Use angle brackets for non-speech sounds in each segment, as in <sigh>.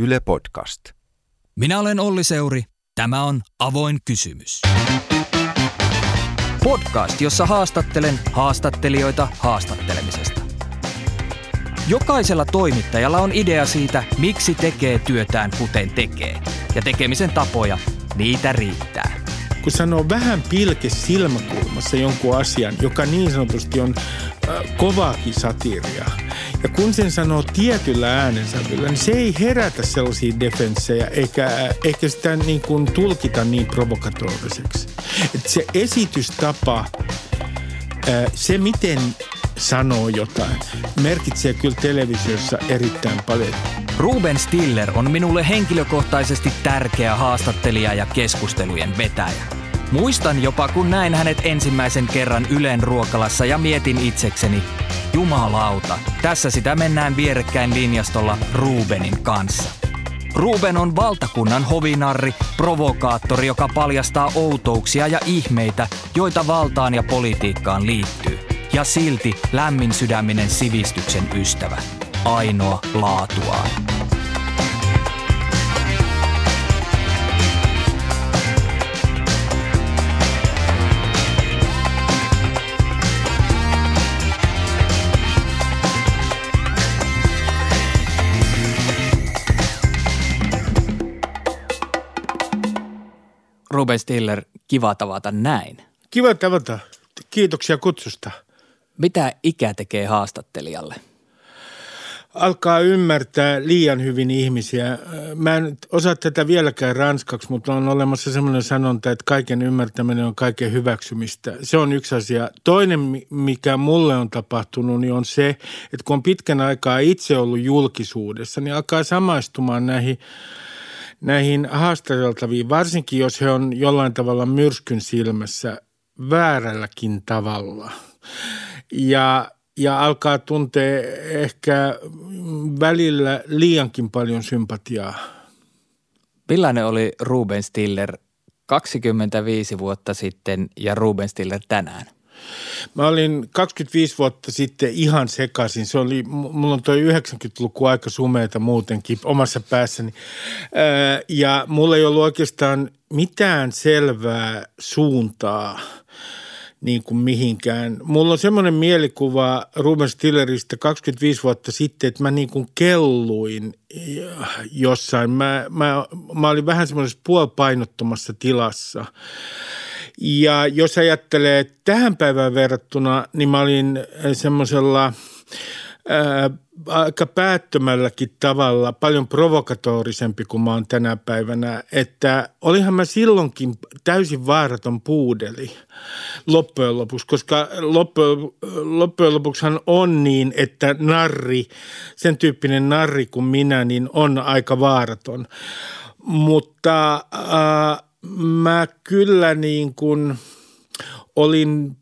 Yle Podcast. Minä olen Olli Seuri. Tämä on Avoin kysymys. Podcast, jossa haastattelen haastattelijoita haastattelemisesta. Jokaisella toimittajalla on idea siitä, miksi tekee työtään kuten tekee. Ja tekemisen tapoja, niitä riittää kun sanoo vähän pilke silmäkulmassa jonkun asian, joka niin sanotusti on äh, kovaakin satiria. Ja kun sen sanoo tietyllä äänensävyllä, niin se ei herätä sellaisia defenssejä eikä, eikä sitä niin kuin tulkita niin provokatoriseksi. Et se esitystapa, äh, se miten sanoo jotain, merkitsee kyllä televisiossa erittäin paljon. Ruben Stiller on minulle henkilökohtaisesti tärkeä haastattelija ja keskustelujen vetäjä. Muistan jopa, kun näin hänet ensimmäisen kerran Ylen ruokalassa ja mietin itsekseni, jumalauta, tässä sitä mennään vierekkäin linjastolla Rubenin kanssa. Ruben on valtakunnan hovinarri, provokaattori, joka paljastaa outouksia ja ihmeitä, joita valtaan ja politiikkaan liittyy. Ja silti lämmin sydäminen sivistyksen ystävä. Ainoa laatuaan. Ruben Stiller, kiva tavata näin. Kiva tavata. Kiitoksia kutsusta. Mitä ikä tekee haastattelijalle? Alkaa ymmärtää liian hyvin ihmisiä. Mä en osaa tätä vieläkään ranskaksi, mutta on olemassa semmoinen sanonta, että kaiken ymmärtäminen on kaiken hyväksymistä. Se on yksi asia. Toinen, mikä mulle on tapahtunut, niin on se, että kun on pitkän aikaa itse ollut julkisuudessa, niin alkaa samaistumaan näihin – näihin haastateltaviin, varsinkin jos he on jollain tavalla myrskyn silmässä väärälläkin tavalla. Ja, ja alkaa tuntea ehkä välillä liiankin paljon sympatiaa. Millainen oli Ruben Stiller 25 vuotta sitten ja Ruben Stiller tänään? Mä olin 25 vuotta sitten ihan sekaisin. Se oli, mulla on toi 90-luku aika sumeita muutenkin omassa päässäni. Ja mulla ei ollut oikeastaan mitään selvää suuntaa niin kuin mihinkään. Mulla on semmoinen mielikuva Ruben Stilleristä 25 vuotta sitten, että mä niin kuin kelluin jossain. Mä, mä, mä olin vähän semmoisessa puolipainottomassa tilassa. Ja jos ajattelee tähän päivään verrattuna, niin mä olin semmoisella aika päättömälläkin tavalla paljon provokatorisempi kuin mä oon tänä päivänä, että olihan mä silloinkin täysin vaaraton puudeli loppujen lopuksi, koska loppujen, loppujen lopuksihan on niin, että narri, sen tyyppinen narri kuin minä, niin on aika vaaraton. Mutta äh, mä kyllä niin kuin olin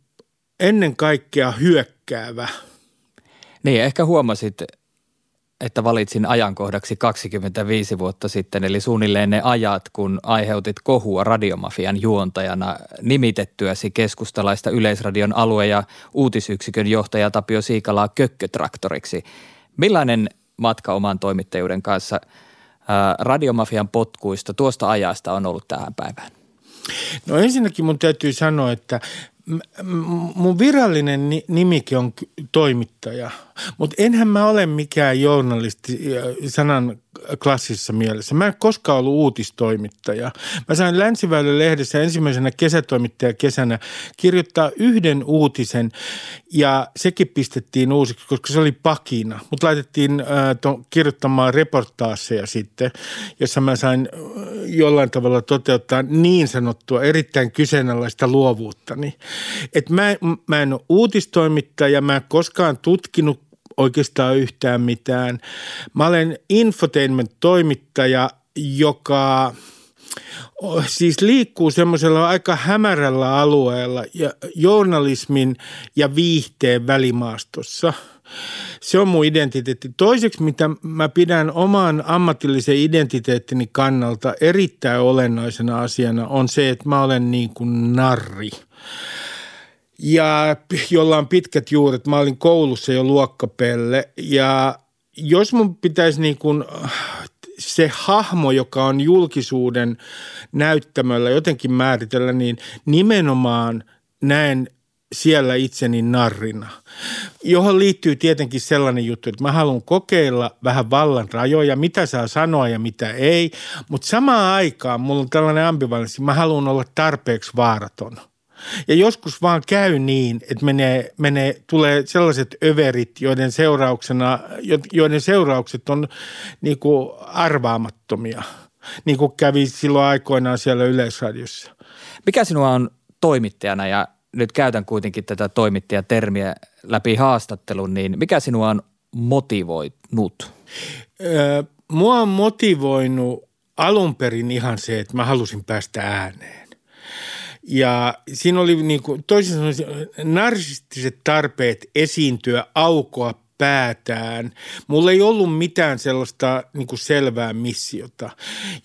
ennen kaikkea hyökkäävä. Niin, ehkä huomasit, että valitsin ajankohdaksi 25 vuotta sitten, eli suunnilleen ne ajat, kun aiheutit kohua radiomafian juontajana nimitettyäsi keskustalaista Yleisradion alue- ja uutisyksikön johtaja Tapio Siikalaa kökkötraktoriksi. Millainen matka oman toimittajuuden kanssa – radiomafian potkuista tuosta ajasta on ollut tähän päivään? No ensinnäkin mun täytyy sanoa, että mun virallinen nimike on toimittaja, mutta enhän mä ole mikään journalisti sanan klassisessa mielessä. Mä en koskaan ollut uutistoimittaja. Mä sain Länsiväylän lehdessä ensimmäisenä kesätoimittaja kesänä kirjoittaa yhden uutisen ja sekin pistettiin uusiksi, koska se oli pakina. Mutta laitettiin äh, ton, kirjoittamaan reportaaseja sitten, jossa mä sain äh, jollain tavalla toteuttaa niin sanottua erittäin kyseenalaista luovuuttani. Et mä, mä en ole uutistoimittaja, mä en koskaan tutkinut oikeastaan yhtään mitään. Mä olen infotainment-toimittaja, joka siis liikkuu semmoisella aika hämärällä alueella ja journalismin ja viihteen välimaastossa. Se on mun identiteetti. Toiseksi, mitä mä pidän oman ammatillisen identiteettini kannalta erittäin olennaisena asiana, on se, että mä olen niin kuin narri ja <laughs> jolla on pitkät juuret. Mä olin koulussa jo luokkapelle. Ja jos mun pitäisi niin kuin se hahmo, joka on julkisuuden näyttämöllä jotenkin määritellä, niin nimenomaan näen siellä itseni narrina, johon liittyy tietenkin sellainen juttu, että mä haluan kokeilla vähän vallan rajoja, mitä saa sanoa ja mitä ei, mutta samaan aikaan mulla on tällainen ambivalenssi, mä haluan olla tarpeeksi vaaraton – ja joskus vaan käy niin, että menee, menee, tulee sellaiset överit, joiden, seurauksena, joiden seuraukset on niin kuin arvaamattomia, niin kuin kävi silloin aikoinaan siellä Yleisradiossa. Mikä sinua on toimittajana ja nyt käytän kuitenkin tätä toimittajatermiä läpi haastattelun, niin mikä sinua on motivoinut? Öö, mua on motivoinut alun perin ihan se, että mä halusin päästä ääneen. Ja siinä oli niin kuin, toisin sanoen narsistiset tarpeet esiintyä, aukoa päätään. Mulla ei ollut mitään sellaista niin kuin selvää missiota.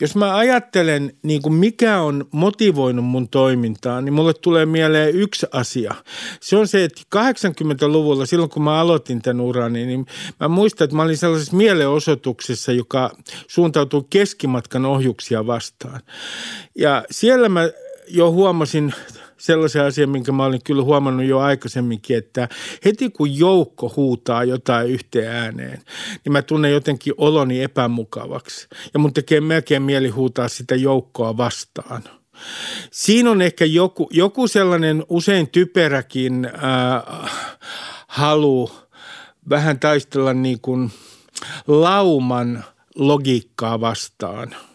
Jos mä ajattelen, niin kuin mikä on motivoinut mun toimintaa, niin mulle tulee mieleen yksi asia. Se on se, että 80-luvulla, silloin kun mä aloitin tämän urani, niin mä muistan, että mä olin sellaisessa mielenosoituksessa, joka suuntautui keskimatkan ohjuksia vastaan. Ja siellä mä jo huomasin sellaisen asian, minkä mä olin kyllä huomannut jo aikaisemminkin, että heti kun joukko huutaa jotain yhteen ääneen, niin mä tunnen jotenkin oloni epämukavaksi. Ja mun tekee melkein mieli huutaa sitä joukkoa vastaan. Siinä on ehkä joku, joku sellainen usein typeräkin äh, halu vähän taistella niin kuin lauman logiikkaa vastaan –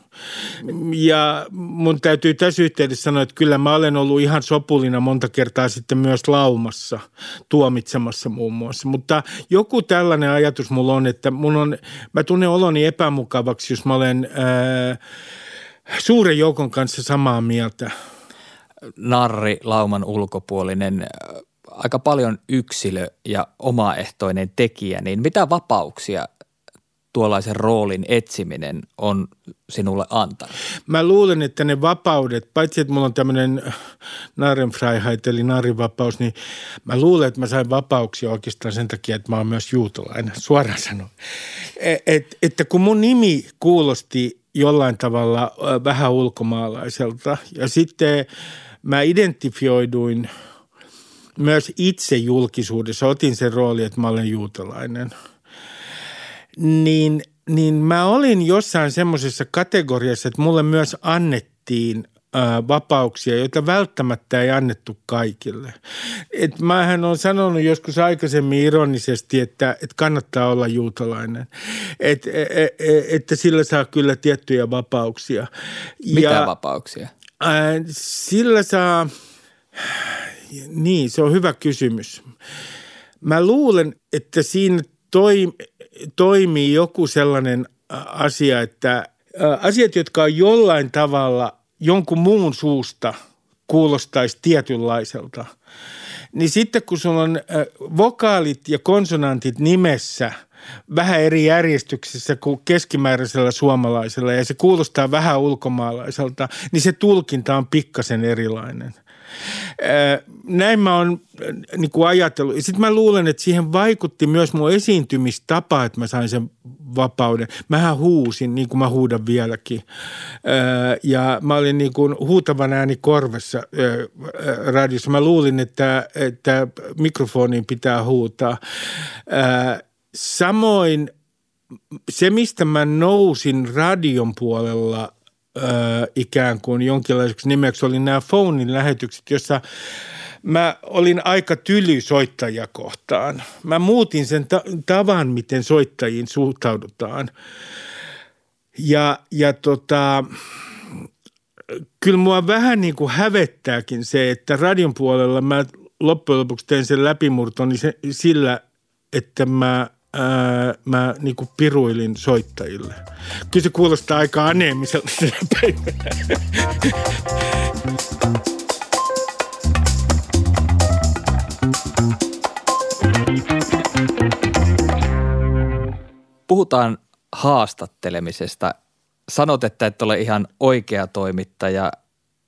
ja mun täytyy tässä yhteydessä sanoa, että kyllä mä olen ollut ihan sopulina monta kertaa sitten myös laumassa, tuomitsemassa muun muassa. Mutta joku tällainen ajatus mulla on, että mun on, mä tunnen oloni epämukavaksi, jos mä olen ää, suuren joukon kanssa samaa mieltä. Narri, lauman ulkopuolinen, aika paljon yksilö ja omaehtoinen tekijä, niin mitä vapauksia tuollaisen roolin etsiminen on sinulle antanut? Mä luulen, että ne vapaudet, paitsi että mulla on tämmöinen Narrenfreiheit eli narrivapaus, niin mä luulen, että mä sain vapauksia oikeastaan sen takia, että mä oon myös juutalainen, suoraan sanon. Et, et, että kun mun nimi kuulosti jollain tavalla vähän ulkomaalaiselta ja sitten mä identifioiduin myös itse julkisuudessa, otin sen rooli, että mä olen juutalainen – niin, niin mä olin jossain semmoisessa kategoriassa, että mulle myös annettiin vapauksia, joita välttämättä ei annettu kaikille. Et mähän on sanonut joskus aikaisemmin ironisesti, että, että kannattaa olla juutalainen, et, et, et, että sillä saa kyllä tiettyjä vapauksia. Mitä ja, vapauksia? Ää, sillä saa, niin se on hyvä kysymys. Mä luulen, että siinä toi, toimii joku sellainen asia, että asiat, jotka on jollain tavalla jonkun muun suusta kuulostaisi tietynlaiselta, niin sitten kun sulla on vokaalit ja konsonantit nimessä vähän eri järjestyksessä kuin keskimääräisellä suomalaisella ja se kuulostaa vähän ulkomaalaiselta, niin se tulkinta on pikkasen erilainen – näin mä oon niin kuin ajatellut. Sitten mä luulen, että siihen vaikutti myös mun esiintymistapa, että mä sain sen vapauden. Mähän huusin, niin kuin mä huudan vieläkin. Ja mä olin niin kuin huutavan ääni korvessa radiossa. Mä luulin, että, että mikrofoniin pitää huutaa. Samoin se, mistä mä nousin radion puolella – ikään kuin jonkinlaiseksi nimeksi oli nämä phonein lähetykset, jossa mä olin aika tyly soittajia kohtaan. Mä muutin sen ta- tavan, miten soittajiin suhtaudutaan. Ja, ja tota, kyllä mua vähän niin kuin hävettääkin se, että radion puolella mä loppujen lopuksi tein sen läpimurtoni sillä, että mä ää, mä niinku piruilin soittajille. Kyllä se kuulostaa aika aneemiselta Puhutaan haastattelemisesta. Sanot, että et ole ihan oikea toimittaja.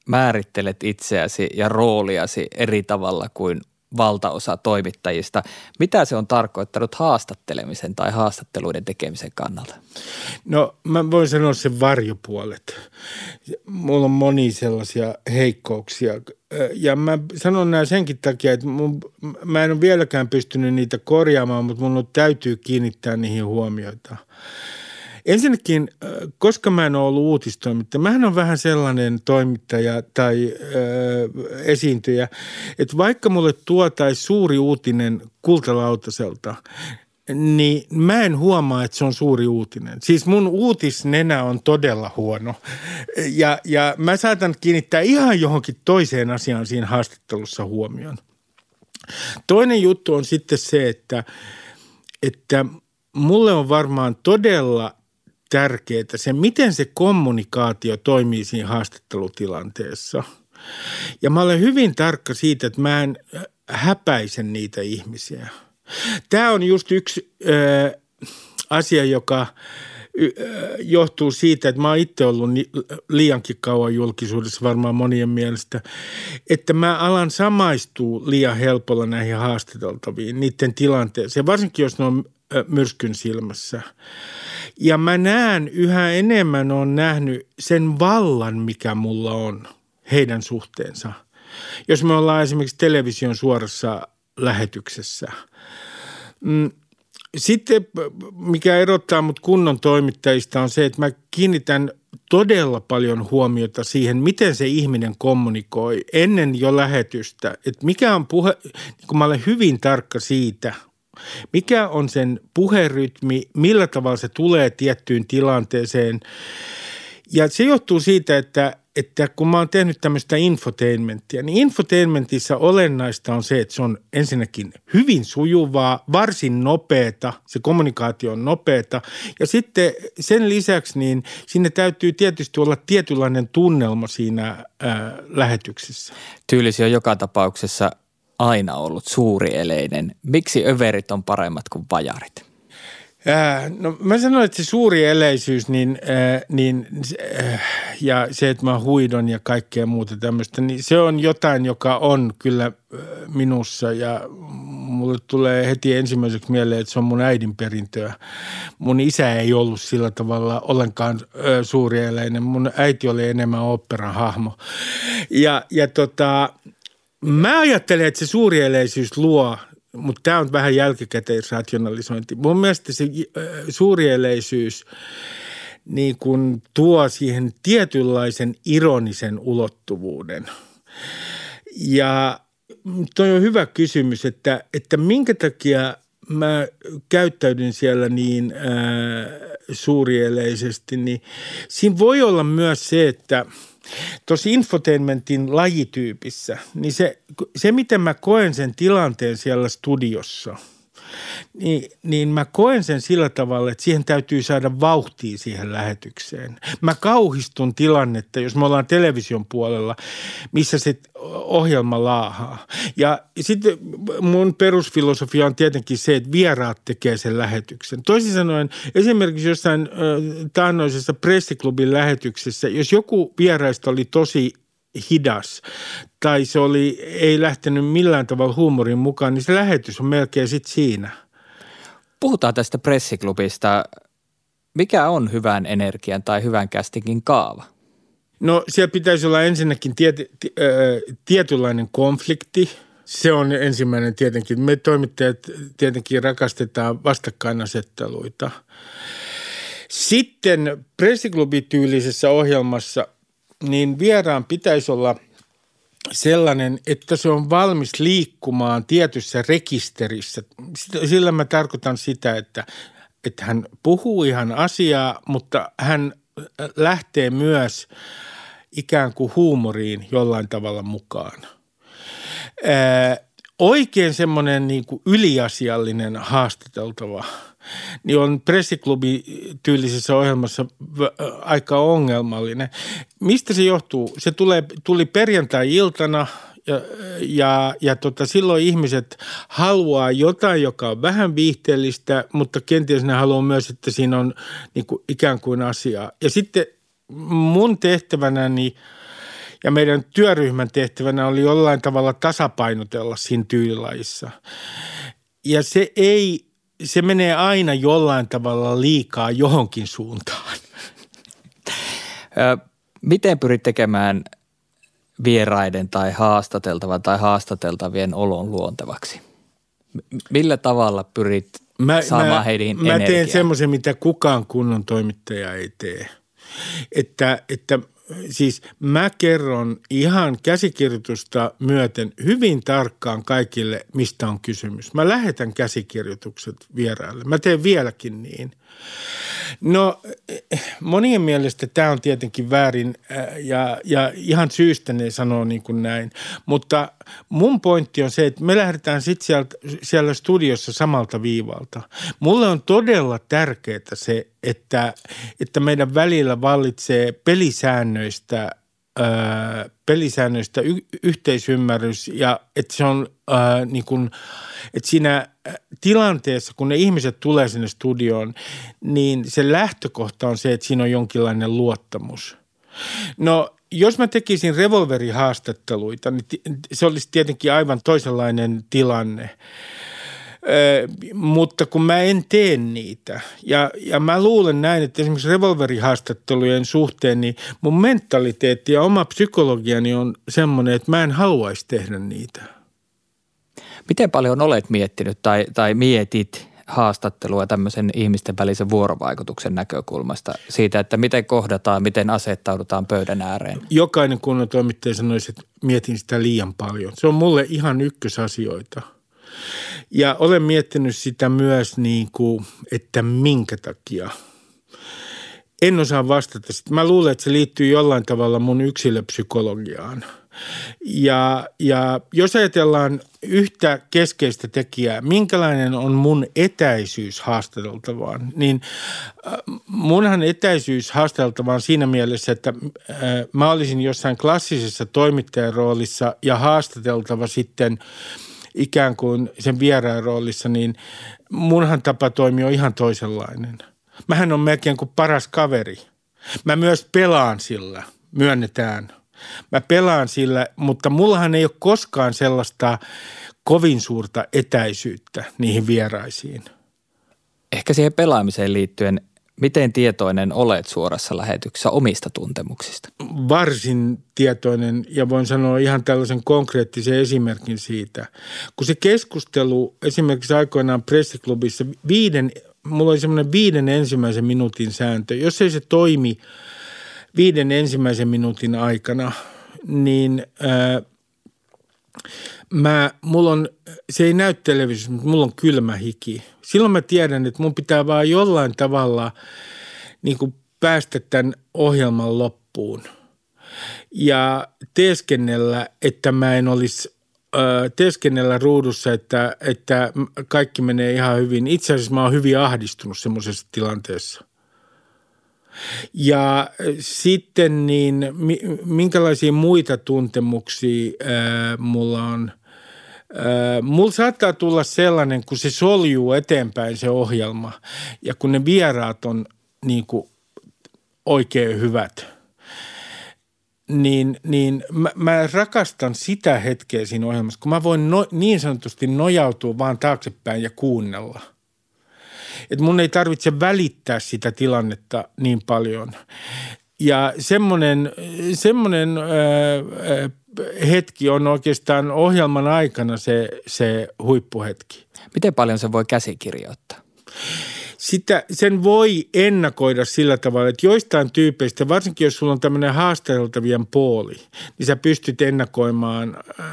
Määrittelet itseäsi ja rooliasi eri tavalla kuin valtaosa toimittajista. Mitä se on tarkoittanut haastattelemisen tai haastatteluiden tekemisen kannalta? No mä voin sanoa sen varjopuolet. Mulla on moni sellaisia heikkouksia ja mä sanon nämä senkin takia, että mun, mä en ole vieläkään pystynyt niitä korjaamaan, mutta mun täytyy kiinnittää niihin huomioita. Ensinnäkin, koska mä en ole ollut uutistoimittaja, mä on vähän sellainen toimittaja tai äh, esiintyjä, että vaikka mulle tuotaisi suuri uutinen kultalautaselta, niin mä en huomaa, että se on suuri uutinen. Siis mun uutisnenä on todella huono ja, ja mä saatan kiinnittää ihan johonkin toiseen asiaan siinä haastattelussa huomioon. Toinen juttu on sitten se, että, että mulle on varmaan todella tärkeää se, miten se kommunikaatio toimii siinä haastattelutilanteessa. Ja mä olen hyvin tarkka siitä, että mä en häpäisen niitä ihmisiä. Tämä on just yksi ö, asia, joka johtuu siitä, että mä oon itse ollut liiankin kauan julkisuudessa varmaan monien mielestä, että mä alan samaistua liian helpolla näihin haastateltaviin, niiden tilanteeseen, varsinkin jos ne on myrskyn silmässä. Ja mä näen yhä enemmän, on nähnyt sen vallan, mikä mulla on heidän suhteensa. Jos me ollaan esimerkiksi television suorassa lähetyksessä. Mm, sitten mikä erottaa mut kunnon toimittajista on se, että mä kiinnitän todella paljon huomiota siihen, miten se ihminen kommunikoi ennen jo lähetystä. Että mikä on puhe, niin kun mä olen hyvin tarkka siitä, mikä on sen puherytmi, millä tavalla se tulee tiettyyn tilanteeseen. Ja se johtuu siitä, että, että kun mä oon tehnyt tämmöistä infotainmenttia, niin infotainmentissa olennaista on se, että se on ensinnäkin hyvin sujuvaa, varsin nopeata, se kommunikaatio on nopeata. Ja sitten sen lisäksi niin sinne täytyy tietysti olla tietynlainen tunnelma siinä ää, lähetyksessä. Tyylisi on joka tapauksessa aina ollut suurieleinen. Miksi överit on paremmat kuin vajarit? Äh, no mä sanoin, että se suuri eleisyys niin, äh, niin, äh, ja se, että mä huidon ja kaikkea muuta tämmöistä, niin se on jotain, joka on kyllä minussa ja mulle tulee heti ensimmäiseksi mieleen, että se on mun äidin perintöä. Mun isä ei ollut sillä tavalla ollenkaan äh, suuri eleinen. Mun äiti oli enemmän operan hahmo. Ja, ja tota, Mä ajattelen, että se suurieleisyys luo, mutta tämä on vähän jälkikäteisrationalisointi. Mun mielestä se äh, suurieleisyys niin kun tuo siihen tietynlaisen ironisen ulottuvuuden. Ja toi on hyvä kysymys, että, että minkä takia mä käyttäydyn siellä niin äh, suurieleisesti, niin siinä voi olla myös se, että – Tuossa infotainmentin lajityypissä, niin se, se miten mä koen sen tilanteen siellä studiossa – niin, niin mä koen sen sillä tavalla, että siihen täytyy saada vauhtia siihen lähetykseen. Mä kauhistun tilannetta, jos me ollaan television puolella, missä se ohjelma laahaa. Ja sitten mun perusfilosofia on tietenkin se, että vieraat tekee sen lähetyksen. Toisin sanoen esimerkiksi jossain taannoisessa pressiklubin lähetyksessä, jos joku vieraista oli tosi hidas tai se oli, ei lähtenyt millään tavalla huumorin mukaan, niin se lähetys on melkein sitten siinä. Puhutaan tästä pressiklubista. Mikä on hyvän energian tai hyvän kästikin kaava? No siellä pitäisi olla ensinnäkin tiet, tietynlainen konflikti. Se on ensimmäinen tietenkin. Me toimittajat tietenkin rakastetaan vastakkainasetteluita. Sitten pressiklubityylisessä ohjelmassa – niin vieraan pitäisi olla sellainen, että se on valmis liikkumaan tietyssä rekisterissä. Sillä mä tarkoitan sitä, että, että hän puhuu ihan asiaa, mutta hän lähtee myös ikään kuin huumoriin jollain tavalla mukaan. Ää, oikein semmoinen niin kuin yliasiallinen haastateltava – niin on pressiklubi tyylisessä ohjelmassa aika ongelmallinen. Mistä se johtuu? Se tulee, tuli perjantai-iltana ja, ja, ja tota, silloin ihmiset haluaa jotain, joka on vähän viihteellistä, mutta kenties ne haluaa myös, että siinä on niin kuin ikään kuin asiaa. Ja sitten mun tehtävänäni Ja meidän työryhmän tehtävänä oli jollain tavalla tasapainotella siinä tyylilajissa. Ja se ei, se menee aina jollain tavalla liikaa johonkin suuntaan. Miten pyrit tekemään vieraiden tai haastateltavan tai haastateltavien olon luontevaksi? Millä tavalla pyrit mä, saamaan mä, heidän Mä teen semmoisen, mitä kukaan kunnon toimittaja ei tee. Että, että siis mä kerron ihan käsikirjoitusta myöten hyvin tarkkaan kaikille, mistä on kysymys. Mä lähetän käsikirjoitukset vieraille. Mä teen vieläkin niin. No monien mielestä tämä on tietenkin väärin äh, ja, ja ihan syystä ne sanoo niin kuin näin. Mutta mun pointti on se, että me lähdetään sitten siellä studiossa samalta viivalta. Mulle on todella tärkeää se, että, että meidän välillä vallitsee pelisäännöistä pelisäännöistä y- yhteisymmärrys ja että se on ää, niin kuin, että siinä tilanteessa, kun ne ihmiset tulee sinne studioon, niin se lähtökohta on se, että siinä on jonkinlainen luottamus. No jos mä tekisin revolverihaastatteluita, niin se olisi tietenkin aivan toisenlainen tilanne – mutta kun mä en tee niitä ja, ja mä luulen näin, että esimerkiksi revolverihaastattelujen suhteen niin mun mentaliteetti ja oma psykologiani on semmoinen, että mä en haluaisi tehdä niitä. Miten paljon olet miettinyt tai, tai mietit haastattelua tämmöisen ihmisten välisen vuorovaikutuksen näkökulmasta siitä, että miten kohdataan, miten asettaudutaan pöydän ääreen? Jokainen kunnon toimittaja sanoisi, että mietin sitä liian paljon. Se on mulle ihan ykkösasioita – ja olen miettinyt sitä myös, niin kuin, että minkä takia. En osaa vastata. Mä luulen, että se liittyy jollain tavalla mun yksilöpsykologiaan. Ja, ja jos ajatellaan yhtä keskeistä tekijää, minkälainen on mun etäisyys haastateltavaan, niin äh, munhan etäisyys haastateltavaan siinä mielessä, että äh, mä olisin jossain klassisessa toimittajan roolissa ja haastateltava sitten – ikään kuin sen vieraan roolissa, niin munhan tapa toimia on ihan toisenlainen. Mähän on melkein kuin paras kaveri. Mä myös pelaan sillä, myönnetään. Mä pelaan sillä, mutta mullahan ei ole koskaan sellaista kovin suurta etäisyyttä niihin vieraisiin. Ehkä siihen pelaamiseen liittyen Miten tietoinen olet suorassa lähetyksessä omista tuntemuksista? Varsin tietoinen ja voin sanoa ihan tällaisen konkreettisen esimerkin siitä. Kun se keskustelu esimerkiksi aikoinaan pressiklubissa viiden, mulla oli semmoinen viiden ensimmäisen minuutin sääntö. Jos ei se toimi viiden ensimmäisen minuutin aikana, niin ää, mä, mulla on, se ei näy televisiossa, mutta mulla on kylmä hiki. Silloin mä tiedän, että mun pitää vaan jollain tavalla niin kuin päästä tämän ohjelman loppuun. Ja teeskennellä, että mä en olisi teeskennellä ruudussa, että, että kaikki menee ihan hyvin. Itse asiassa mä oon hyvin ahdistunut semmoisessa tilanteessa. Ja sitten niin, minkälaisia muita tuntemuksia ää, mulla on? Ää, mulla saattaa tulla sellainen, kun se soljuu eteenpäin se ohjelma ja kun ne vieraat on niin kuin oikein hyvät, niin, niin mä, mä rakastan sitä hetkeä siinä ohjelmassa, kun mä voin no, niin sanotusti nojautua vaan taaksepäin ja kuunnella – että mun ei tarvitse välittää sitä tilannetta niin paljon. Ja semmoinen, semmoinen hetki on oikeastaan ohjelman aikana se, se huippuhetki. Miten paljon se voi käsikirjoittaa? Sitä, sen voi ennakoida sillä tavalla, että joistain tyypeistä, varsinkin jos sulla on tämmöinen haasteltavien puoli, niin sä pystyt ennakoimaan, äh,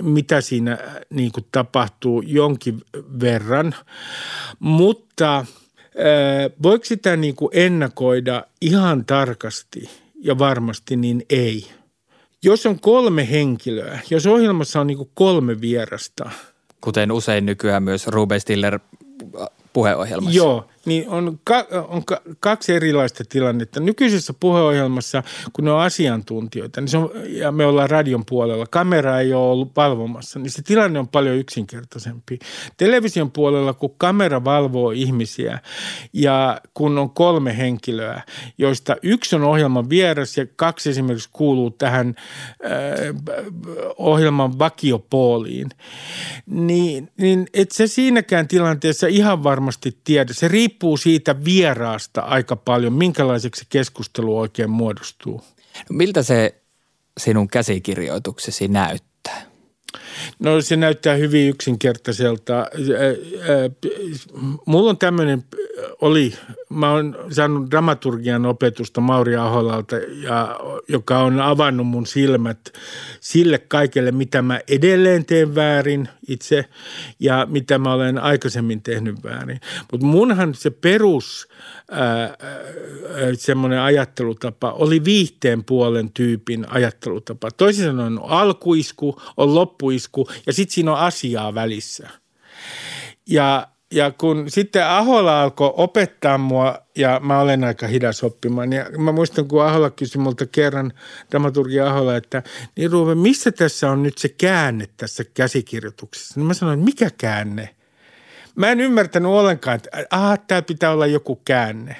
mitä siinä äh, niin kuin tapahtuu jonkin verran. Mutta äh, voiko sitä niin kuin ennakoida ihan tarkasti ja varmasti, niin ei. Jos on kolme henkilöä, jos ohjelmassa on niin kuin kolme vierasta – Kuten usein nykyään myös Ruben Stiller puheohjelmassa. Joo, niin on, ka, on ka, kaksi erilaista tilannetta. Nykyisessä puheohjelmassa, kun ne on asiantuntijoita, niin se on, ja me ollaan radion puolella, kamera ei ole ollut valvomassa, niin se tilanne on paljon yksinkertaisempi. Television puolella, kun kamera valvoo ihmisiä ja kun on kolme henkilöä, joista yksi on ohjelman vieras ja kaksi esimerkiksi kuuluu tähän äh, ohjelman vakiopooliin, niin, niin et se siinäkään tilanteessa ihan varmasti tiedä. Se riippuu siitä vieraasta aika paljon, minkälaiseksi keskustelu oikein muodostuu. Miltä se sinun käsikirjoituksesi näyttää? No se näyttää hyvin yksinkertaiselta. Mulla on tämmöinen, oli, mä oon saanut dramaturgian opetusta Mauri Aholalta, ja, joka on avannut mun silmät sille kaikelle, mitä mä edelleen teen väärin itse ja mitä mä olen aikaisemmin tehnyt väärin. Mutta munhan se perus semmoinen ajattelutapa oli viihteen puolen tyypin ajattelutapa. Toisin sanoen alkuisku, on loppuisku ja sitten siinä on asiaa välissä. Ja, ja kun sitten Ahola alkoi opettaa mua, ja mä olen aika hidas oppimaan, ja mä muistan, kun Ahola kysyi multa kerran, dramaturgi Ahola, että niin Ruve, missä tässä on nyt se käänne tässä käsikirjoituksessa? Niin mä sanoin, mikä käänne – Mä en ymmärtänyt ollenkaan, että aha, täällä pitää olla joku käänne.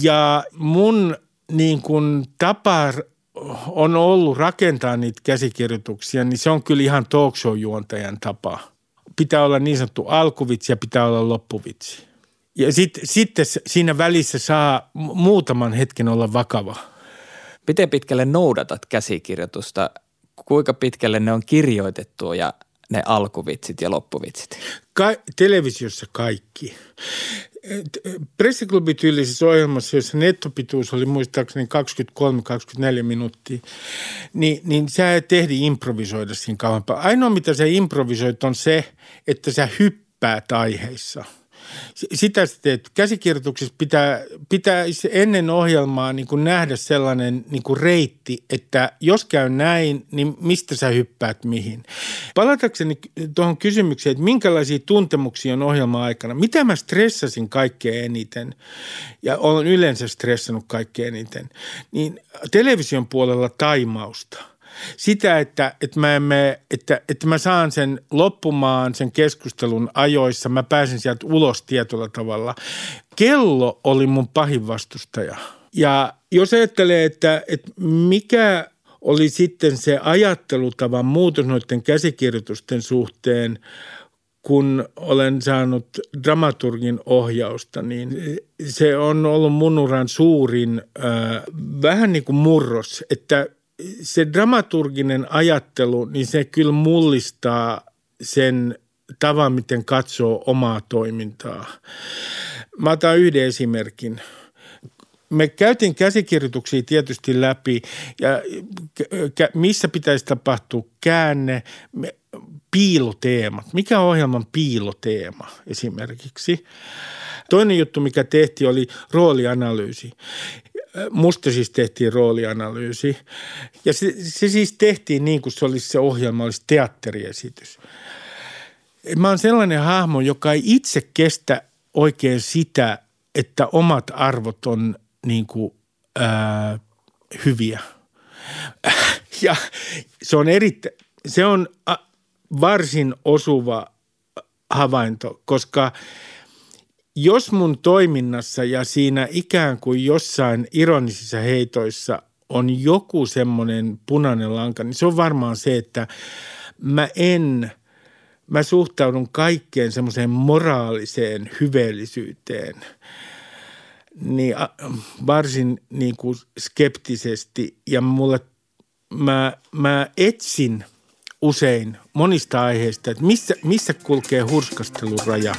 Ja mun niin kuin tapa on ollut rakentaa niitä käsikirjoituksia, niin se on kyllä ihan talk show-juontajan tapa. Pitää olla niin sanottu alkuvitsi ja pitää olla loppuvitsi. Ja sitten sit siinä välissä saa muutaman hetken olla vakava. Miten pitkälle noudatat käsikirjoitusta? Kuinka pitkälle ne on kirjoitettu ja ne alkuvitsit ja loppuvitsit? Ka- televisiossa kaikki. Pressiklubi-tyylisessä ohjelmassa, jossa nettopituus oli muistaakseni 23-24 minuuttia, niin, niin sä et ehdi improvisoida siinä kauempaa. Ainoa, mitä sä improvisoit, on se, että sä hyppäät aiheissa – sitä sitten, että käsikirjoituksessa pitää, pitää ennen ohjelmaa niin kuin nähdä sellainen niin kuin reitti, että jos käy näin, niin mistä sä hyppäät mihin. Palatakseni tuohon kysymykseen, että minkälaisia tuntemuksia on ohjelma aikana. Mitä mä stressasin kaikkein eniten ja olen yleensä stressannut kaikkein eniten, niin television puolella taimausta – sitä, että, että, mä emme, että, että mä saan sen loppumaan sen keskustelun ajoissa, mä pääsen sieltä ulos tietyllä tavalla. Kello oli mun pahin vastustaja. Ja jos ajattelee, että, että mikä oli sitten se ajattelutavan muutos noiden käsikirjoitusten suhteen, kun olen saanut dramaturgin ohjausta, niin se on ollut mun uran suurin äh, vähän niin kuin murros, että se dramaturginen ajattelu, niin se kyllä mullistaa sen tavan, miten katsoo omaa toimintaa. Mä otan yhden esimerkin. Me käytiin käsikirjoituksia tietysti läpi ja missä pitäisi tapahtua käänne, piiloteemat. Mikä on ohjelman piiloteema esimerkiksi? Toinen juttu, mikä tehtiin, oli roolianalyysi. Musta siis tehtiin roolianalyysi ja se, se siis tehtiin niin kuin se olisi se ohjelma, olisi teatteriesitys. Mä oon sellainen hahmo, joka ei itse kestä oikein sitä, että omat arvot on niin kuin, ää, hyviä. <laughs> Ja se on, erittäin, se on varsin osuva havainto, koska – jos mun toiminnassa ja siinä ikään kuin jossain ironisissa heitoissa on joku semmoinen punainen lanka, niin se on varmaan se, että mä en, mä suhtaudun kaikkeen semmoiseen moraaliseen hyveellisyyteen niin varsin niin kuin skeptisesti ja mulle mä, mä etsin usein monista aiheista, että missä, missä kulkee hurskastelun raja.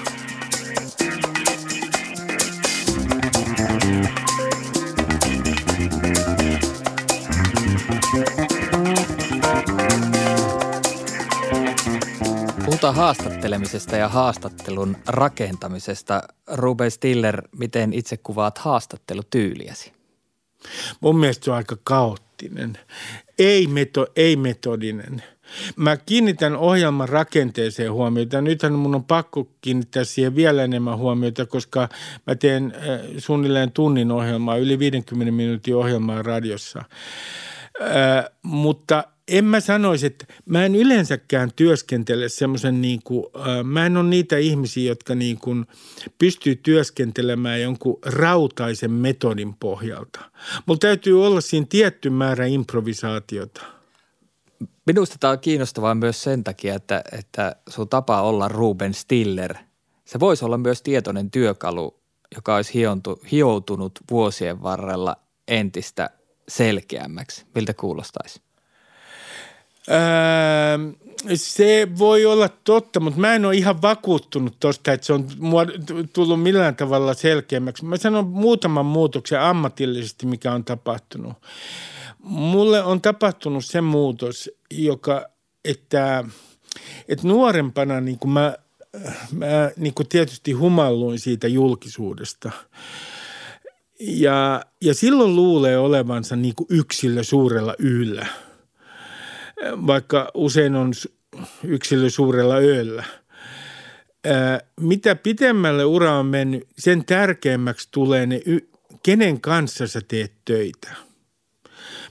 Puhutaan haastattelemisesta ja haastattelun rakentamisesta. Ruben Stiller, miten itse kuvaat haastattelutyyliäsi? Mun mielestä se on aika kaoottinen. Ei, meto, ei metodinen – Mä kiinnitän ohjelman rakenteeseen huomiota. Nythän mun on pakko kiinnittää siihen vielä enemmän huomiota, koska mä teen äh, suunnilleen tunnin ohjelmaa, yli 50 minuutin ohjelmaa radiossa. Äh, mutta en mä sanoisi, että mä en yleensäkään työskentele semmoisen niin kuin, mä en ole niitä ihmisiä, jotka niin kuin pystyy työskentelemään jonkun rautaisen metodin pohjalta. Mulla täytyy olla siinä tietty määrä improvisaatiota – Minusta tämä on kiinnostavaa myös sen takia, että, että sun tapa olla Ruben Stiller, se voisi olla myös tietoinen työkalu, joka olisi hiontu, hioutunut vuosien varrella entistä selkeämmäksi. Miltä kuulostaisi? Öö, se voi olla totta, mutta mä en ole ihan vakuuttunut tuosta, että se on tullut millään tavalla selkeämmäksi. Mä sanon muutaman muutoksen ammatillisesti, mikä on tapahtunut. Mulle on tapahtunut se muutos, joka, että, että nuorempana niin kuin mä, mä niin kuin tietysti humalluin siitä julkisuudesta. Ja, ja silloin luulee olevansa niin kuin yksilö suurella yllä, vaikka usein on yksilö suurella öllä. Mitä pitemmälle ura on mennyt, sen tärkeämmäksi tulee ne, kenen kanssa sä teet töitä –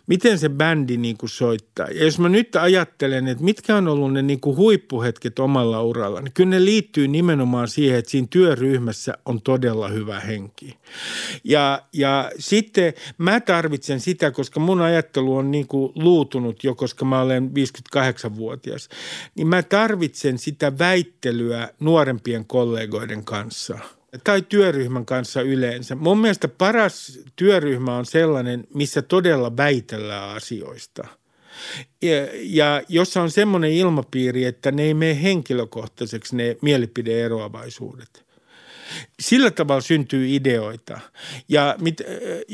miten se bändi niin kuin soittaa. Ja jos mä nyt ajattelen, että mitkä on ollut ne niin kuin huippuhetket omalla uralla, niin kyllä ne liittyy nimenomaan siihen, että siinä työryhmässä on todella hyvä henki. Ja, ja sitten mä tarvitsen sitä, koska mun ajattelu on niin kuin luutunut jo, koska mä olen 58-vuotias, niin mä tarvitsen sitä väittelyä nuorempien kollegoiden kanssa – tai työryhmän kanssa yleensä. Mun mielestä paras työryhmä on sellainen, missä todella väitellään asioista. Ja, ja jossa on semmoinen ilmapiiri, että ne ei mene henkilökohtaiseksi ne mielipideeroavaisuudet. Sillä tavalla syntyy ideoita. Ja mit,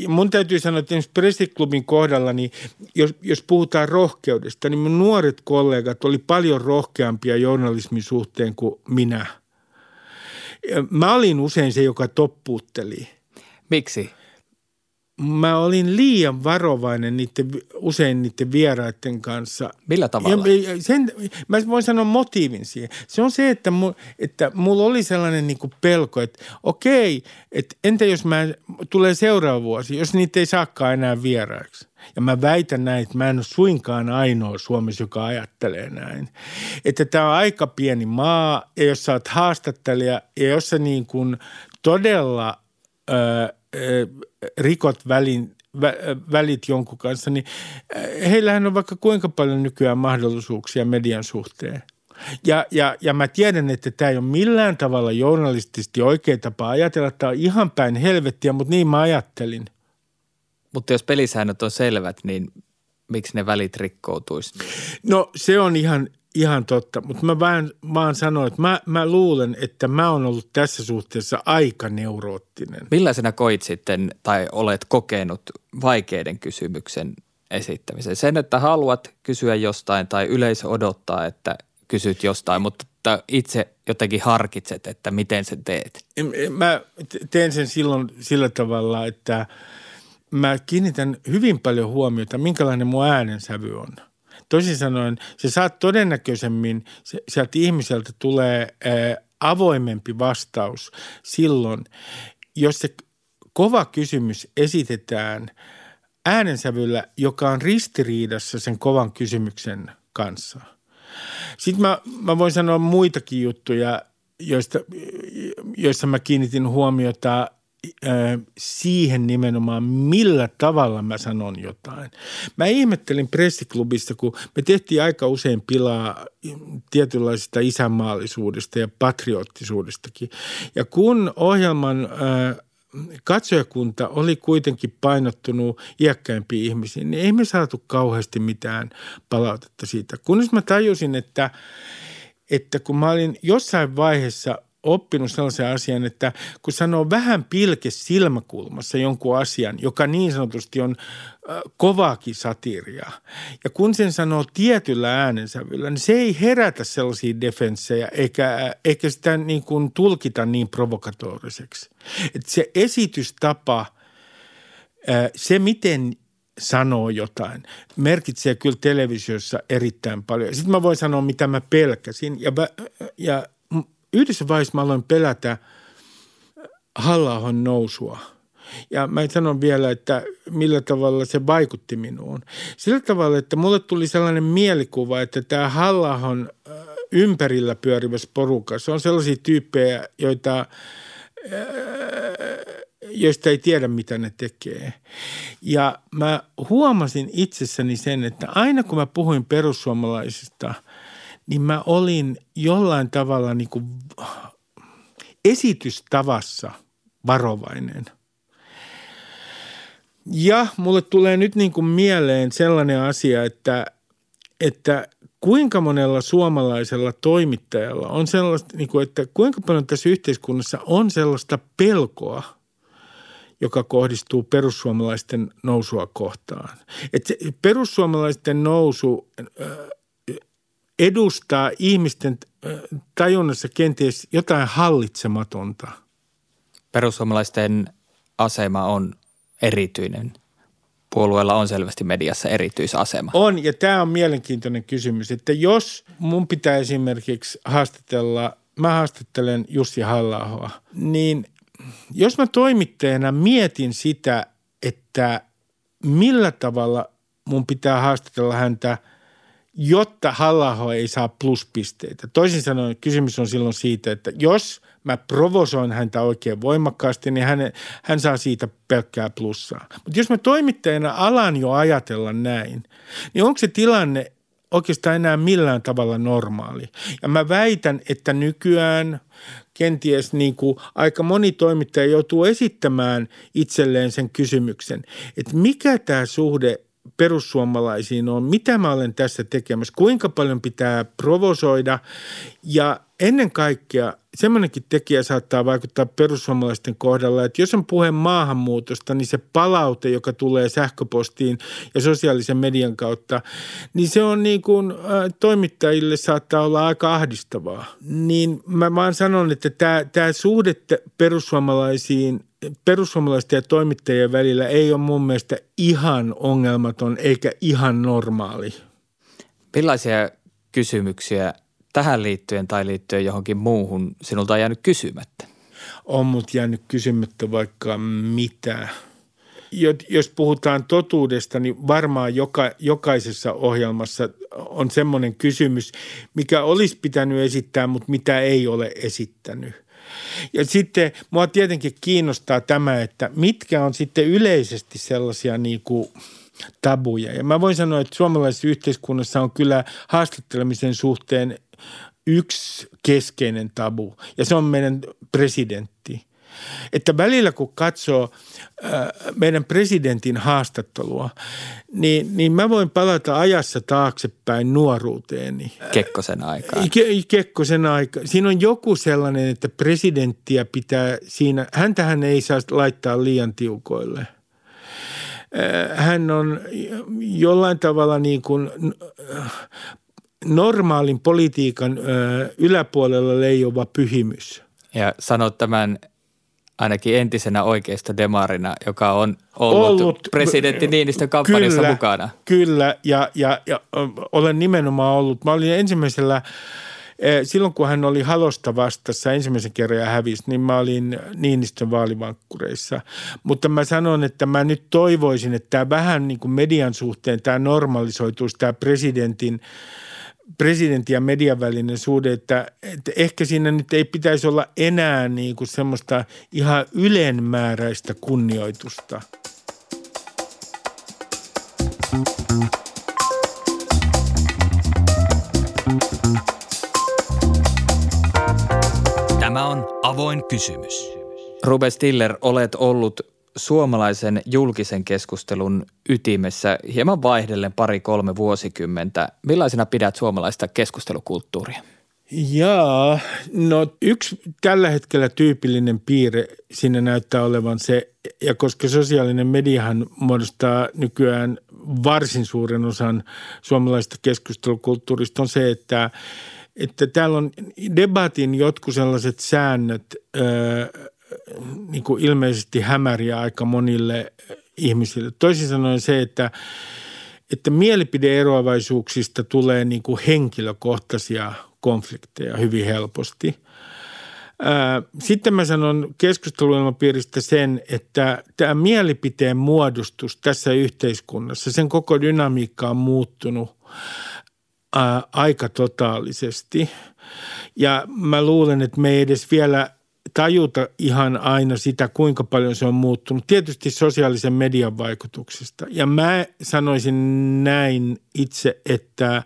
mun täytyy sanoa, että esimerkiksi Pressiklubin kohdalla, niin jos, jos puhutaan rohkeudesta, niin mun nuoret kollegat oli paljon rohkeampia journalismin suhteen kuin minä – Mä olin usein se, joka toppuutteli. Miksi? Mä olin liian varovainen niiden, usein niiden vieraiden kanssa. Millä tavalla? Ja sen, mä voin sanoa motiivin siihen. Se on se, että, mu, että mulla oli sellainen niin kuin pelko, että okei, että entä jos mä tulee seuraava vuosi, jos niitä ei saakaan enää vieraiksi. Ja mä väitän näin, että mä en ole suinkaan ainoa Suomessa, joka ajattelee näin. Että tämä on aika pieni maa ja jos sä oot haastattelija ja jos sä niin kuin todella ö, ö, rikot välin, vä, välit jonkun kanssa, niin heillähän on vaikka kuinka paljon nykyään mahdollisuuksia median suhteen. Ja, ja, ja mä tiedän, että tämä ei ole millään tavalla journalistisesti oikea tapa ajatella. Tämä on ihan päin helvettiä, mutta niin mä ajattelin – mutta jos pelisäännöt on selvät, niin miksi ne välit rikkoutuisi? No se on ihan, ihan totta, mutta mä vaan, vaan sanoin, että mä, mä luulen, että mä oon ollut tässä suhteessa aika neuroottinen. Millaisena koit sitten tai olet kokenut vaikeiden kysymyksen esittämisen? Sen, että haluat kysyä jostain tai yleisö odottaa, että kysyt jostain, mutta itse jotenkin harkitset, että miten sen teet? Mä teen sen silloin sillä tavalla, että – mä kiinnitän hyvin paljon huomiota, minkälainen mun äänensävy on. Toisin sanoen, se saat todennäköisemmin, se, sieltä ihmiseltä tulee ää, avoimempi vastaus silloin, jos se kova kysymys esitetään äänensävyllä, joka on ristiriidassa sen kovan kysymyksen kanssa. Sitten mä, mä voin sanoa muitakin juttuja, joista, joissa mä kiinnitin huomiota siihen nimenomaan, millä tavalla mä sanon jotain. Mä ihmettelin pressiklubissa, kun me tehtiin aika usein pilaa tietynlaisesta isänmaallisuudesta ja patriottisuudestakin. Ja kun ohjelman katsojakunta oli kuitenkin painottunut iäkkäimpiin ihmisiin, niin ei me saatu kauheasti mitään palautetta siitä. Kunnes mä tajusin, että, että kun mä olin jossain vaiheessa – oppinut sellaisen asian, että kun sanoo vähän pilke silmäkulmassa jonkun asian, joka niin sanotusti on kovaakin satiria, ja kun sen sanoo tietyllä äänensävyllä, niin se ei herätä sellaisia defenssejä eikä, eikä sitä niin kuin tulkita niin provokatoriseksi. Että se esitystapa, se miten sanoo jotain, merkitsee kyllä televisiossa erittäin paljon. Sitten mä voin sanoa, mitä mä pelkäsin. Ja, ja yhdessä vaiheessa mä aloin pelätä halla nousua. Ja mä sanon vielä, että millä tavalla se vaikutti minuun. Sillä tavalla, että mulle tuli sellainen mielikuva, että tämä halla ympärillä pyörivässä porukassa on sellaisia tyyppejä, joita joista ei tiedä, mitä ne tekee. Ja mä huomasin itsessäni sen, että aina kun mä puhuin perussuomalaisista, niin mä olin jollain tavalla niin kuin esitystavassa varovainen. Ja mulle tulee nyt niin kuin mieleen sellainen asia, että, että kuinka monella suomalaisella toimittajalla on sellaista, niin kuin, että kuinka paljon tässä yhteiskunnassa on sellaista pelkoa – joka kohdistuu perussuomalaisten nousua kohtaan. Et se perussuomalaisten nousu edustaa ihmisten tajunnassa kenties jotain hallitsematonta. Perussuomalaisten asema on erityinen. Puolueella on selvästi mediassa erityisasema. On, ja tämä on mielenkiintoinen kysymys, että jos mun pitää esimerkiksi haastatella, mä haastattelen Jussi halla niin jos mä toimittajana mietin sitä, että millä tavalla mun pitää haastatella häntä, jotta halla ei saa pluspisteitä. Toisin sanoen kysymys on silloin siitä, että jos mä provosoin häntä oikein voimakkaasti, niin hän, hän saa siitä pelkkää plussaa. Mutta jos mä toimittajana alan jo ajatella näin, niin onko se tilanne oikeastaan enää millään tavalla normaali? Ja mä väitän, että nykyään – kenties niin kuin aika moni toimittaja joutuu esittämään itselleen sen kysymyksen, että mikä tämä suhde perussuomalaisiin on, mitä mä olen tässä tekemässä, kuinka paljon pitää provosoida ja ennen kaikkea semmoinenkin tekijä saattaa vaikuttaa perussuomalaisten kohdalla, että jos on puhe maahanmuutosta, niin se palaute, joka tulee sähköpostiin ja sosiaalisen median kautta, niin se on niin kuin äh, toimittajille saattaa olla aika ahdistavaa. Niin mä vaan sanon, että tämä, tämä suhde perussuomalaisiin perussuomalaisten ja toimittajien välillä ei ole mun mielestä ihan ongelmaton eikä ihan normaali. Millaisia kysymyksiä tähän liittyen tai liittyen johonkin muuhun sinulta on jäänyt kysymättä? On mut jäänyt kysymättä vaikka mitä. Jos puhutaan totuudesta, niin varmaan joka, jokaisessa ohjelmassa on semmoinen kysymys, mikä olisi pitänyt esittää, mutta mitä ei ole esittänyt. Ja sitten mua tietenkin kiinnostaa tämä, että mitkä on sitten yleisesti sellaisia niin kuin tabuja. Ja mä voin sanoa, että suomalaisessa yhteiskunnassa on kyllä haastattelemisen suhteen yksi keskeinen tabu ja se on meidän presidentti. Että välillä kun katsoo äh, meidän presidentin haastattelua, niin, niin mä voin palata ajassa taaksepäin nuoruuteeni. Kekkosen aikaan. Ke, Kekkosen aika. Siinä on joku sellainen, että presidenttiä pitää siinä, häntähän ei saa laittaa liian tiukoille. Äh, hän on jollain tavalla niin kuin normaalin politiikan yläpuolella leijova pyhimys. Ja sanot tämän ainakin entisenä oikeista demarina, joka on ollut, ollut presidentti Niinistön kampanjassa kyllä, mukana. Kyllä, ja, ja, ja olen nimenomaan ollut. Mä olin ensimmäisellä, silloin kun hän oli Halosta vastassa ensimmäisen kerran ja hävisi, niin mä olin Niinistön vaalivankkureissa. Mutta mä sanon, että mä nyt toivoisin, että tämä vähän niin kuin median suhteen tämä normalisoituisi, tämä presidentin – presidentin ja median välinen suhde, että, että ehkä siinä nyt ei pitäisi olla enää niin kuin semmoista ihan ylenmääräistä kunnioitusta. Tämä on avoin kysymys. Ruben Stiller, olet ollut suomalaisen julkisen keskustelun ytimessä hieman vaihdellen pari-kolme vuosikymmentä. Millaisena pidät suomalaista keskustelukulttuuria? Jaa, no yksi tällä hetkellä tyypillinen piirre siinä näyttää olevan se, ja koska sosiaalinen mediahan muodostaa nykyään varsin suuren osan suomalaista keskustelukulttuurista, on se, että, että täällä on debatin jotkut sellaiset säännöt, öö, niin kuin ilmeisesti hämäriä aika monille ihmisille. Toisin sanoen se, että, että mielipideeroavaisuuksista tulee niin kuin henkilökohtaisia konflikteja hyvin helposti. Sitten mä sanon keskusteluilmapiiristä sen, että tämä mielipiteen muodostus tässä yhteiskunnassa, sen koko dynamiikka on muuttunut aika totaalisesti. Ja mä luulen, että me ei edes vielä tajuta ihan aina sitä, kuinka paljon se on muuttunut. Tietysti sosiaalisen median vaikutuksesta. Ja mä sanoisin näin itse, että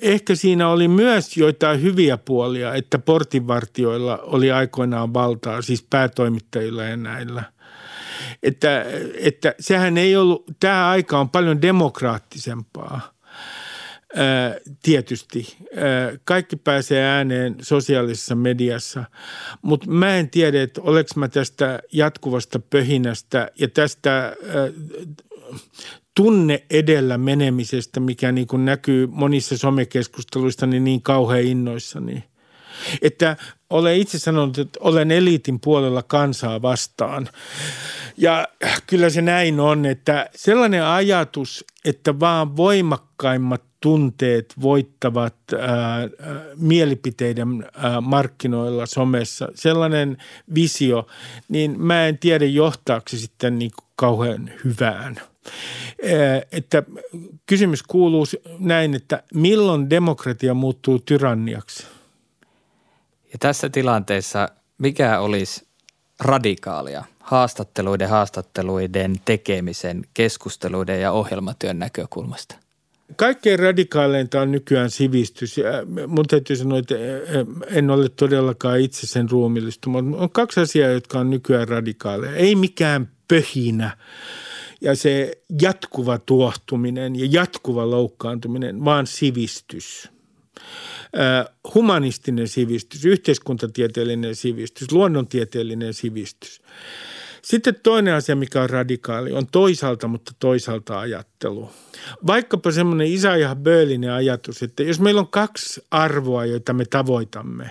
ehkä siinä oli myös joitain hyviä puolia, että portinvartioilla oli aikoinaan valtaa, siis päätoimittajilla ja näillä. Että, että sehän ei ollut, tämä aika on paljon demokraattisempaa – tietysti. Kaikki pääsee ääneen sosiaalisessa mediassa, mutta mä en tiedä, että oleks mä tästä jatkuvasta pöhinästä ja tästä tunne edellä menemisestä, mikä niin kuin näkyy monissa somekeskusteluissa, niin, niin kauhean innoissani. Että olen itse sanonut, että olen eliitin puolella kansaa vastaan. Ja kyllä se näin on, että sellainen ajatus, että vaan voimakkaimmat tunteet voittavat ää, mielipiteiden ää, markkinoilla somessa, sellainen visio, niin mä en tiedä johtaako se sitten niin kauhean hyvään. Ää, että kysymys kuuluu näin, että milloin demokratia muuttuu tyranniaksi? Ja tässä tilanteessa mikä olisi radikaalia haastatteluiden, haastatteluiden tekemisen, keskusteluiden ja ohjelmatyön näkökulmasta? Kaikkein radikaaleinta on nykyään sivistys. Mun täytyy sanoa, että en ole todellakaan itse sen ruumillistuma. On kaksi asiaa, jotka on nykyään radikaaleja. Ei mikään pöhinä ja se jatkuva tuohtuminen ja jatkuva loukkaantuminen, vaan sivistys. Humanistinen sivistys, yhteiskuntatieteellinen sivistys, luonnontieteellinen sivistys. Sitten toinen asia, mikä on radikaali, on toisaalta, mutta toisaalta ajattelu. Vaikkapa semmoinen Isaiah Böölinen ajatus, että jos meillä on kaksi arvoa, joita me tavoitamme,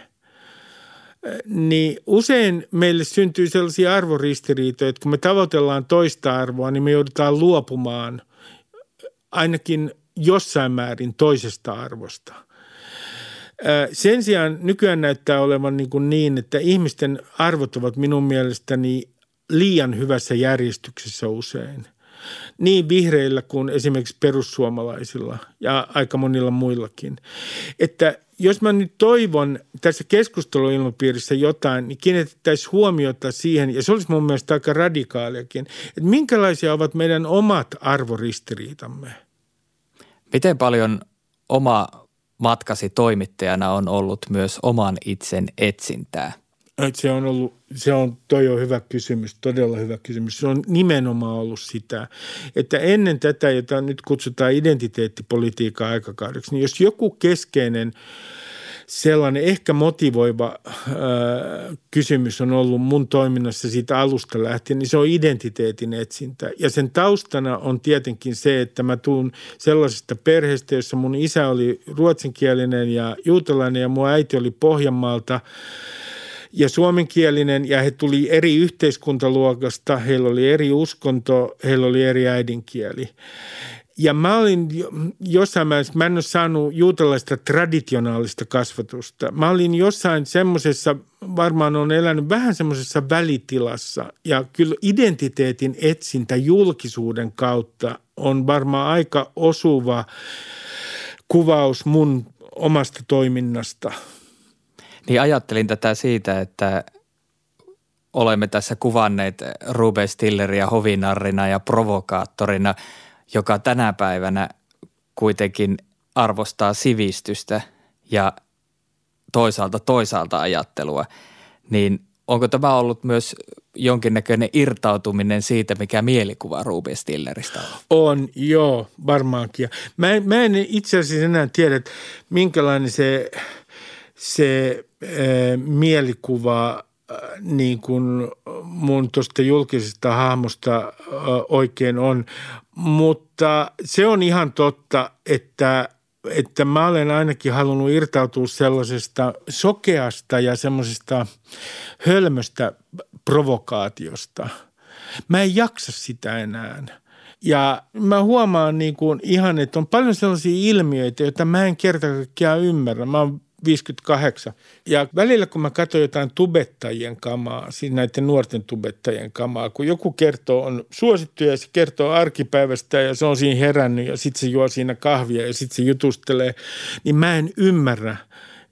niin usein meille syntyy sellaisia arvoristiriitoja, että kun me tavoitellaan toista arvoa, niin me joudutaan luopumaan ainakin jossain määrin toisesta arvosta – sen sijaan nykyään näyttää olevan niin, kuin niin, että ihmisten arvot ovat minun mielestäni liian hyvässä järjestyksessä usein. Niin vihreillä kuin esimerkiksi perussuomalaisilla ja aika monilla muillakin. Että jos mä nyt toivon tässä keskusteluilmapiirissä jotain, niin kiinnitettäisiin huomiota siihen, ja se olisi mun mielestä aika radikaaliakin, että minkälaisia ovat meidän omat arvoristiriitamme. Miten paljon oma matkasi toimittajana on ollut myös oman itsen etsintää? Se on ollut, se on, toi on hyvä kysymys, todella hyvä kysymys. Se on nimenomaan ollut sitä, että ennen tätä, jota nyt kutsutaan identiteettipolitiikan aikakaudeksi, niin jos joku keskeinen sellainen ehkä motivoiva ää, kysymys on ollut mun toiminnassa siitä alusta lähtien, niin se on identiteetin etsintä. Ja sen taustana on tietenkin se, että mä tuun sellaisesta perheestä, jossa mun isä oli ruotsinkielinen ja juutalainen ja mun äiti oli Pohjanmaalta – ja suomenkielinen ja he tuli eri yhteiskuntaluokasta, heillä oli eri uskonto, heillä oli eri äidinkieli. Ja mä olin jossain määrin, mä en ole saanut juutalaista traditionaalista kasvatusta. Mä olin jossain semmoisessa, varmaan on elänyt vähän semmoisessa välitilassa. Ja kyllä identiteetin etsintä julkisuuden kautta on varmaan aika osuva kuvaus mun omasta toiminnasta – niin ajattelin tätä siitä, että olemme tässä kuvanneet Ruben Stilleria hovinarrina ja provokaattorina, joka tänä päivänä kuitenkin arvostaa sivistystä ja toisaalta toisaalta ajattelua, niin onko tämä ollut myös jonkinnäköinen irtautuminen siitä, mikä mielikuva Ruben Stilleristä on? On, joo, varmaankin. Mä mä en itse asiassa enää tiedä, minkälainen se – se äh, mielikuva niin kuin mun tuosta julkisesta hahmosta oikein on. Mutta se on ihan totta, että, että mä olen ainakin halunnut irtautua sellaisesta sokeasta ja semmoisesta hölmöstä provokaatiosta – Mä en jaksa sitä enää. Ja mä huomaan niin kuin ihan, että on paljon sellaisia ilmiöitä, joita mä en kerta kaikkiaan ymmärrä. Mä oon 58. Ja välillä kun mä katson jotain tubettajien kamaa, siis näiden nuorten tubettajien kamaa, kun joku kertoo, on suosittu ja se kertoo arkipäivästä ja se on siinä herännyt ja sitten se juo siinä kahvia ja sitten se jutustelee, niin mä en ymmärrä,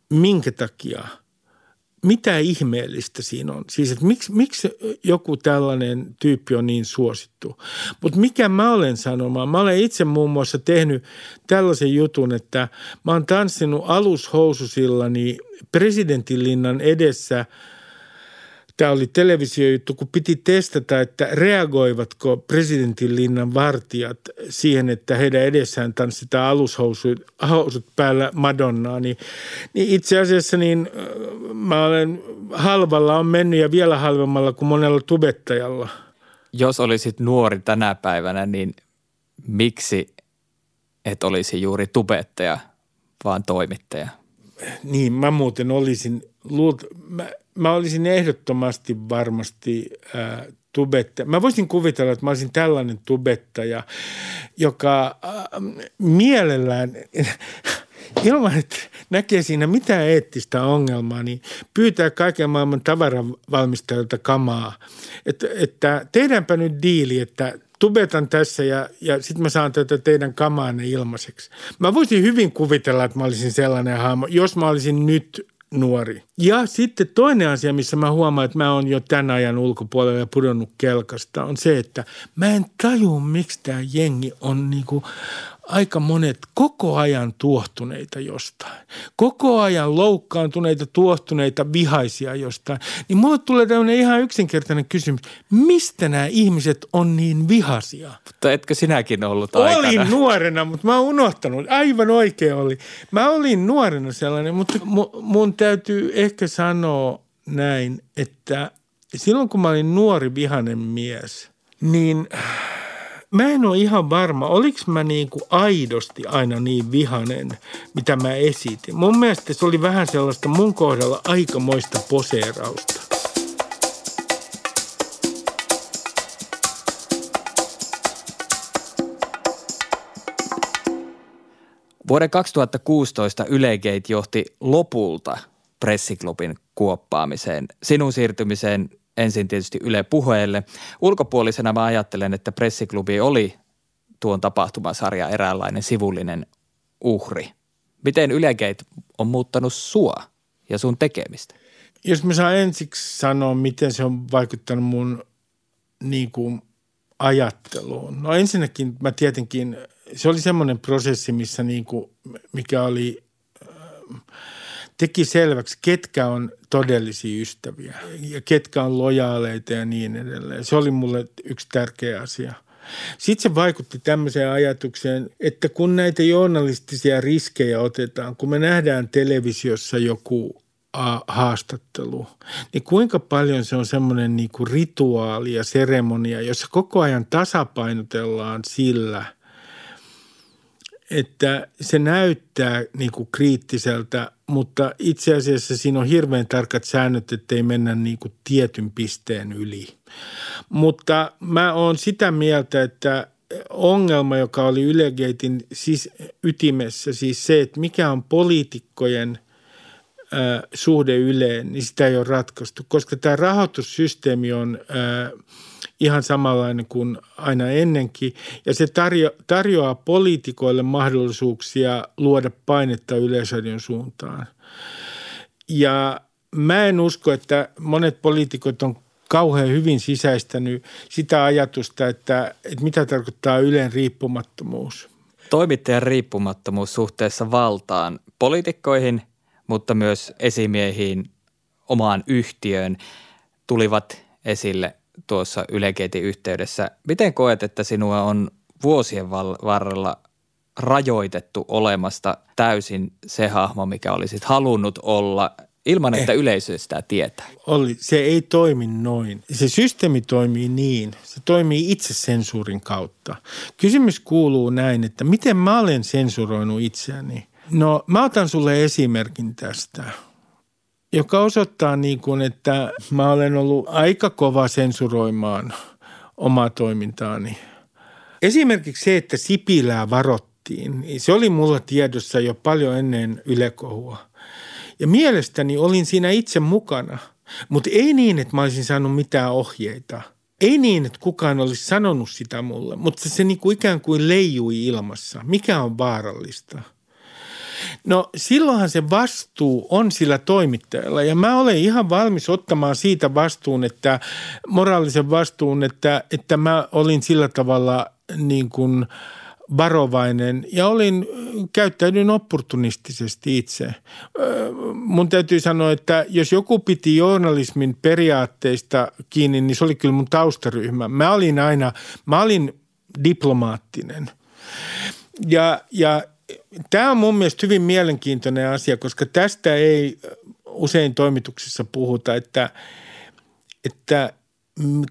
minkä takia – mitä ihmeellistä siinä on? Siis, että miksi, miksi joku tällainen tyyppi on niin suosittu? Mutta mikä mä olen sanomaan? Mä olen itse muun muassa tehnyt tällaisen jutun, että mä oon tanssinut alushoususillani presidentinlinnan edessä – tämä oli televisiojuttu, kun piti testata, että reagoivatko presidentin linnan vartijat siihen, että heidän edessään tanssitaan alushousut housut päällä Madonnaa, niin, niin itse asiassa niin mä olen halvalla on mennyt ja vielä halvemmalla kuin monella tubettajalla. Jos olisit nuori tänä päivänä, niin miksi et olisi juuri tubettaja, vaan toimittaja? Niin, mä muuten olisin, luult, mä, mä olisin ehdottomasti varmasti äh, tubettaja. Mä voisin kuvitella, että mä olisin tällainen tubettaja, joka äh, mielellään <laughs> ilman, että näkee siinä mitään eettistä ongelmaa, niin pyytää kaiken maailman tavaravalmistajilta kamaa. Että, että tehdäänpä nyt diili, että tubetan tässä ja, ja sitten mä saan tätä teidän kamaanne ilmaiseksi. Mä voisin hyvin kuvitella, että mä olisin sellainen hahmo, jos mä olisin nyt nuori. Ja sitten toinen asia, missä mä huomaan, että mä oon jo tämän ajan ulkopuolella ja pudonnut kelkasta, on se, että mä en taju, miksi tämä jengi on niinku aika monet koko ajan tuohtuneita jostain. Koko ajan loukkaantuneita, tuohtuneita, vihaisia jostain. Niin mulle tulee tämmöinen ihan yksinkertainen kysymys. Mistä nämä ihmiset on niin vihaisia? Mutta etkö sinäkin ollut aikana? Olin nuorena, mutta mä oon unohtanut. Aivan oikein oli. Mä olin nuorena sellainen, mutta mun täytyy ehkä sanoa näin, että silloin kun mä olin nuori vihainen mies, niin – mä en ole ihan varma, oliko mä niin kuin aidosti aina niin vihanen, mitä mä esitin. Mun mielestä se oli vähän sellaista mun kohdalla aikamoista poseerausta. Vuoden 2016 Ylegate johti lopulta pressiklubin kuoppaamiseen, sinun siirtymiseen ensin tietysti Yle puheelle. Ulkopuolisena mä ajattelen, että pressiklubi oli tuon tapahtumasarja eräänlainen sivullinen uhri. Miten Ylegate on muuttanut sua ja sun tekemistä? Jos mä saan ensiksi sanoa, miten se on vaikuttanut mun niin kuin ajatteluun. No ensinnäkin mä tietenkin, se oli semmoinen prosessi, missä niin kuin, mikä oli, teki selväksi, ketkä on todellisia ystäviä ja ketkä on lojaaleita ja niin edelleen. Se oli mulle yksi tärkeä asia. Sitten se vaikutti tämmöiseen ajatukseen, että kun näitä journalistisia riskejä otetaan, kun me nähdään televisiossa joku haastattelu, niin kuinka paljon se on semmoinen niin kuin rituaali ja seremonia, jossa koko ajan tasapainotellaan sillä – että se näyttää niin kuin kriittiseltä, mutta itse asiassa siinä on hirveän tarkat säännöt, ettei mennä niin kuin tietyn pisteen yli. Mutta mä oon sitä mieltä, että ongelma, joka oli Ylegeitin siis ytimessä, siis se, että mikä on poliitikkojen äh, suhde Yleen, niin sitä ei ole ratkaistu, koska tämä rahoitussysteemi on äh, – ihan samanlainen kuin aina ennenkin. Ja se tarjo, tarjoaa poliitikoille mahdollisuuksia luoda painetta yleisradion suuntaan. Ja mä en usko, että monet poliitikot on kauhean hyvin sisäistänyt sitä ajatusta, että, että mitä tarkoittaa Ylen riippumattomuus. Toimittajan riippumattomuus suhteessa valtaan, poliitikkoihin, mutta myös esimiehiin, omaan yhtiöön tulivat esille tuossa Ylekeitin yhteydessä. Miten koet, että sinua on vuosien varrella rajoitettu olemasta täysin se hahmo, mikä olisit halunnut olla ilman, että eh. yleisö sitä tietää? Oli, se ei toimi noin. Se systeemi toimii niin. Se toimii itsesensuurin kautta. Kysymys kuuluu näin, että miten mä olen sensuroinut itseäni? No mä otan sulle esimerkin tästä – joka osoittaa niin kuin, että mä olen ollut aika kova sensuroimaan omaa toimintaani. Esimerkiksi se, että Sipilää varottiin, niin se oli mulla tiedossa jo paljon ennen ylekohua. Ja mielestäni olin siinä itse mukana, mutta ei niin, että mä olisin saanut mitään ohjeita. Ei niin, että kukaan olisi sanonut sitä mulle, mutta se niin kuin ikään kuin leijui ilmassa. Mikä on vaarallista? No silloinhan se vastuu on sillä toimittajalla ja mä olen ihan valmis ottamaan siitä vastuun, että moraalisen vastuun, että, että mä olin sillä tavalla niin kuin varovainen ja olin, käyttäydyin opportunistisesti itse. Mun täytyy sanoa, että jos joku piti journalismin periaatteista kiinni, niin se oli kyllä mun taustaryhmä. Mä olin aina, mä olin diplomaattinen. Ja, ja tämä on mun mielestä hyvin mielenkiintoinen asia, koska tästä ei usein toimituksissa puhuta, että, että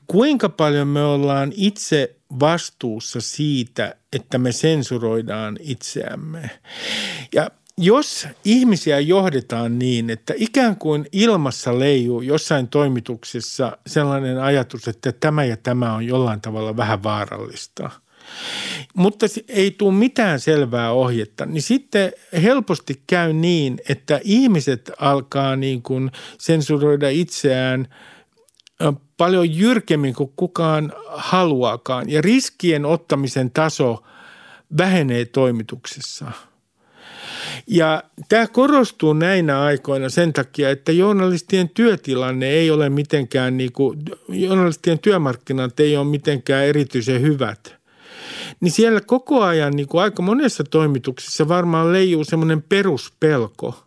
kuinka paljon me ollaan itse vastuussa siitä, että me sensuroidaan itseämme. Ja jos ihmisiä johdetaan niin, että ikään kuin ilmassa leijuu jossain toimituksessa sellainen ajatus, että tämä ja tämä on jollain tavalla vähän vaarallista – mutta ei tule mitään selvää ohjetta, niin sitten helposti käy niin, että ihmiset alkaa niin kuin sensuroida itseään paljon jyrkemmin kuin kukaan haluaakaan. Ja riskien ottamisen taso vähenee toimituksessa. Ja tämä korostuu näinä aikoina sen takia, että journalistien työtilanne ei ole mitenkään, niin kuin, journalistien työmarkkinat ei ole mitenkään erityisen hyvät – niin siellä koko ajan niin kuin aika monessa toimituksessa varmaan leijuu semmoinen peruspelko.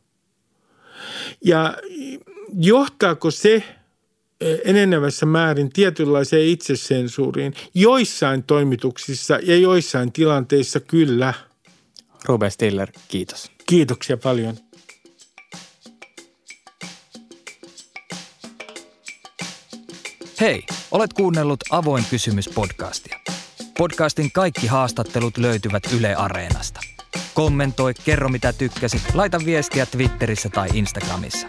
Ja johtaako se e, enenevässä määrin tietynlaiseen itsesensuuriin joissain toimituksissa ja joissain tilanteissa kyllä. Ruben Stiller, kiitos. Kiitoksia paljon. Hei, olet kuunnellut Avoin kysymys podcastia. Podcastin kaikki haastattelut löytyvät Yle Areenasta. Kommentoi, kerro mitä tykkäsit, laita viestiä Twitterissä tai Instagramissa.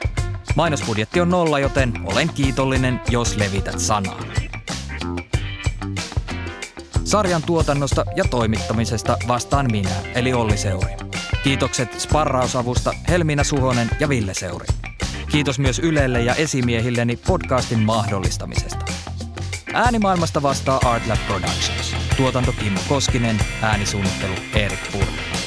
Mainosbudjetti on nolla, joten olen kiitollinen, jos levität sanaa. Sarjan tuotannosta ja toimittamisesta vastaan minä, eli Olli Seuri. Kiitokset sparrausavusta Helmiina Suhonen ja Ville Seuri. Kiitos myös Ylelle ja esimiehilleni podcastin mahdollistamisesta. Äänimaailmasta vastaa Artlab Productions. Tuotanto Kimmo Koskinen, äänisuunnittelu Erik Purmo.